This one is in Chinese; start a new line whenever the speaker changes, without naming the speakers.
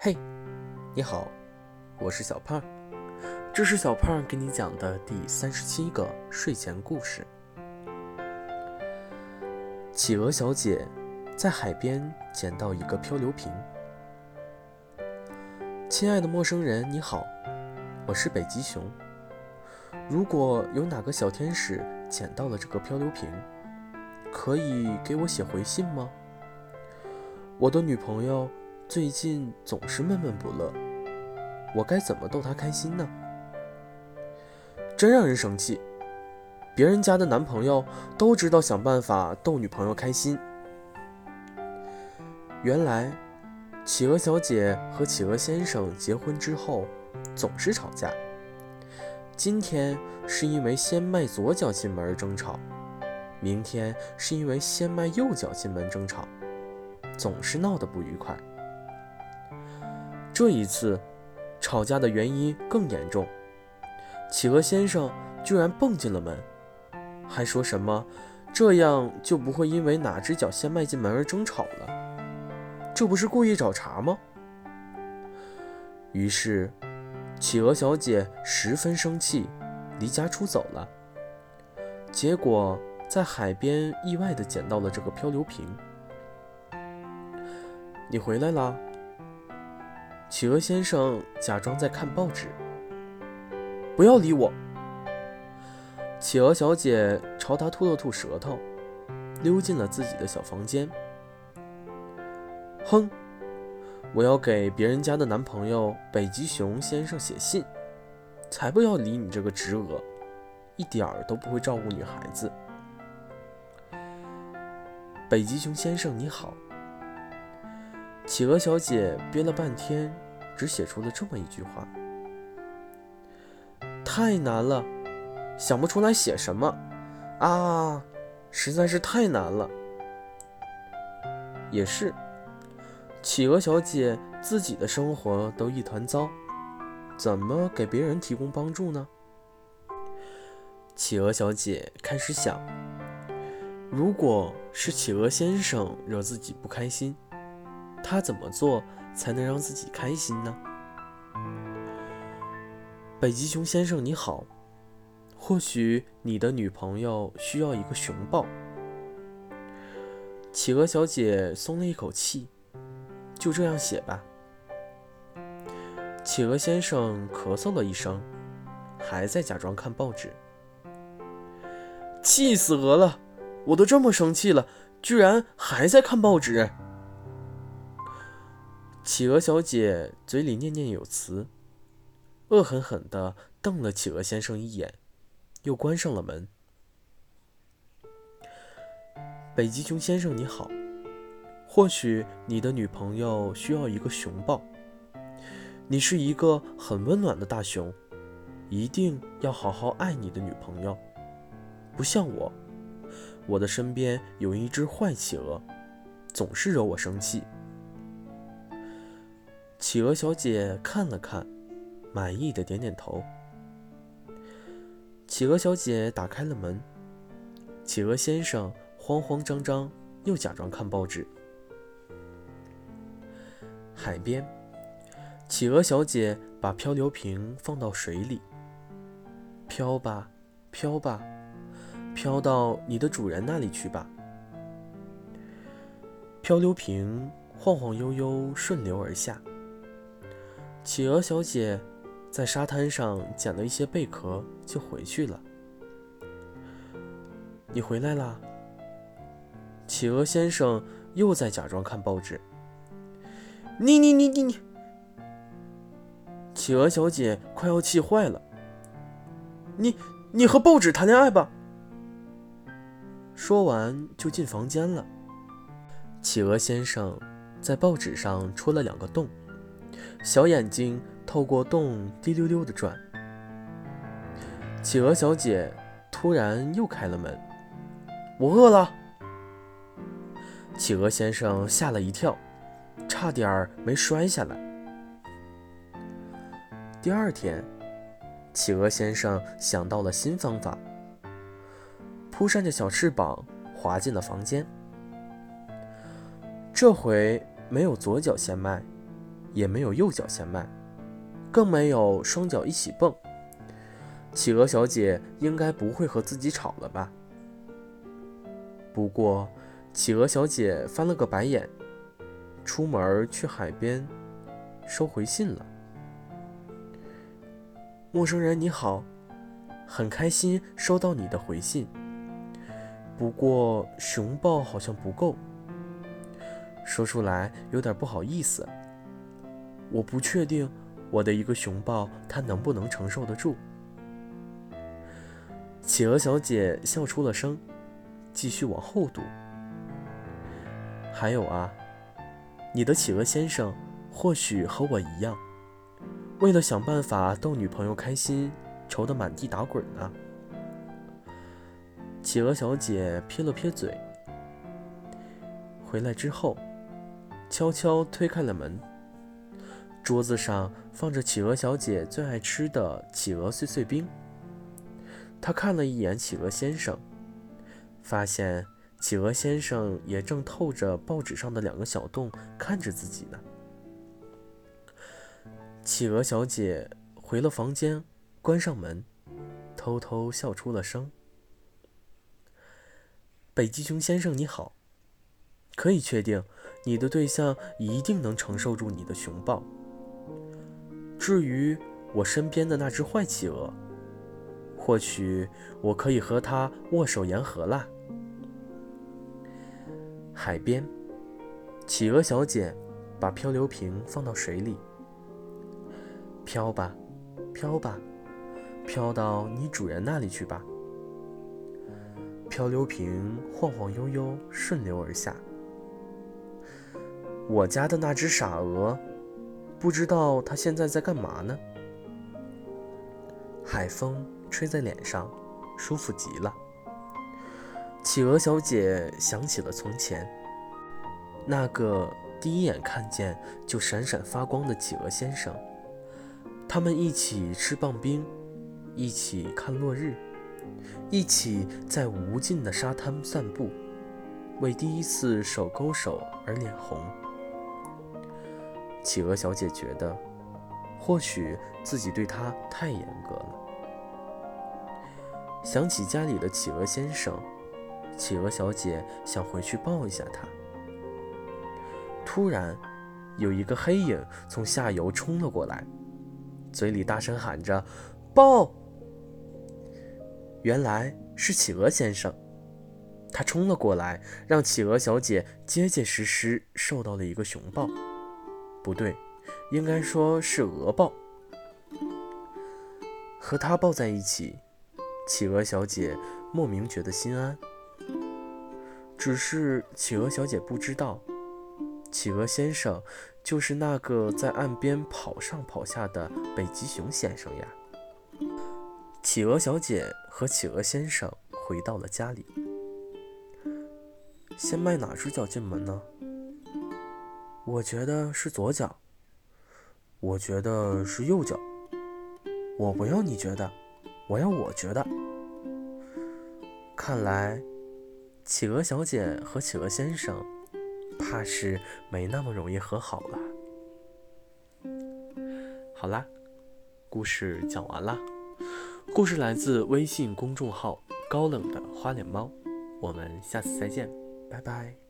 嘿，你好，我是小胖，这是小胖给你讲的第三十七个睡前故事。企鹅小姐在海边捡到一个漂流瓶。亲爱的陌生人，你好，我是北极熊。如果有哪个小天使捡到了这个漂流瓶，可以给我写回信吗？我的女朋友最近总是闷闷不乐，我该怎么逗她开心呢？真让人生气！别人家的男朋友都知道想办法逗女朋友开心。原来，企鹅小姐和企鹅先生结婚之后总是吵架。今天是因为先迈左脚进门争吵，明天是因为先迈右脚进门争吵。总是闹得不愉快。这一次，吵架的原因更严重。企鹅先生居然蹦进了门，还说什么这样就不会因为哪只脚先迈进门而争吵了。这不是故意找茬吗？于是，企鹅小姐十分生气，离家出走了。结果在海边意外地捡到了这个漂流瓶。你回来啦！企鹅先生假装在看报纸。不要理我！企鹅小姐朝他吐了吐舌头，溜进了自己的小房间。哼！我要给别人家的男朋友北极熊先生写信，才不要理你这个直鹅，一点儿都不会照顾女孩子。北极熊先生你好。企鹅小姐憋了半天，只写出了这么一句话：“太难了，想不出来写什么啊，实在是太难了。”也是，企鹅小姐自己的生活都一团糟，怎么给别人提供帮助呢？企鹅小姐开始想：如果是企鹅先生惹自己不开心。他怎么做才能让自己开心呢？北极熊先生你好，或许你的女朋友需要一个熊抱。企鹅小姐松了一口气，就这样写吧。企鹅先生咳嗽了一声，还在假装看报纸。气死鹅了！我都这么生气了，居然还在看报纸。企鹅小姐嘴里念念有词，恶狠狠地瞪了企鹅先生一眼，又关上了门。北极熊先生你好，或许你的女朋友需要一个熊抱。你是一个很温暖的大熊，一定要好好爱你的女朋友。不像我，我的身边有一只坏企鹅，总是惹我生气。企鹅小姐看了看，满意的点点头。企鹅小姐打开了门，企鹅先生慌慌张张，又假装看报纸。海边，企鹅小姐把漂流瓶放到水里，飘吧，飘吧，飘到你的主人那里去吧。漂流瓶晃晃悠悠顺流而下。企鹅小姐在沙滩上捡了一些贝壳，就回去了。你回来啦！企鹅先生又在假装看报纸。你你你你你！企鹅小姐快要气坏了。你你和报纸谈恋爱吧！说完就进房间了。企鹅先生在报纸上戳了两个洞。小眼睛透过洞滴溜溜地转。企鹅小姐突然又开了门。我饿了。企鹅先生吓了一跳，差点儿没摔下来。第二天，企鹅先生想到了新方法，扑扇着小翅膀滑进了房间。这回没有左脚先迈。也没有右脚先迈，更没有双脚一起蹦。企鹅小姐应该不会和自己吵了吧？不过，企鹅小姐翻了个白眼，出门去海边收回信了。陌生人你好，很开心收到你的回信。不过熊抱好像不够，说出来有点不好意思。我不确定我的一个熊抱它能不能承受得住。企鹅小姐笑出了声，继续往后读。还有啊，你的企鹅先生或许和我一样，为了想办法逗女朋友开心，愁得满地打滚呢。企鹅小姐撇了撇嘴，回来之后，悄悄推开了门。桌子上放着企鹅小姐最爱吃的企鹅碎碎冰。她看了一眼企鹅先生，发现企鹅先生也正透着报纸上的两个小洞看着自己呢。企鹅小姐回了房间，关上门，偷偷笑出了声。北极熊先生你好，可以确定你的对象一定能承受住你的熊抱。至于我身边的那只坏企鹅，或许我可以和它握手言和啦。海边，企鹅小姐把漂流瓶放到水里，飘吧，飘吧，飘到你主人那里去吧。漂流瓶晃晃悠悠，顺流而下。我家的那只傻鹅，不知道他现在在干嘛呢？海风吹在脸上，舒服极了。企鹅小姐想起了从前，那个第一眼看见就闪闪发光的企鹅先生。他们一起吃棒冰，一起看落日。一起在无尽的沙滩散步，为第一次手勾手而脸红。企鹅小姐觉得，或许自己对他太严格了。想起家里的企鹅先生，企鹅小姐想回去抱一下他。突然，有一个黑影从下游冲了过来，嘴里大声喊着：“抱！”原来是企鹅先生，他冲了过来，让企鹅小姐结结实实受到了一个熊抱，不对，应该说是鹅抱。和他抱在一起，企鹅小姐莫名觉得心安。只是企鹅小姐不知道，企鹅先生就是那个在岸边跑上跑下的北极熊先生呀。企鹅小姐和企鹅先生回到了家里。先迈哪只脚进门呢？我觉得是左脚。我觉得是右脚。我不要你觉得，我要我觉得。看来，企鹅小姐和企鹅先生怕是没那么容易和好了。好啦，故事讲完了。故事来自微信公众号“高冷的花脸猫”，我们下次再见，拜拜。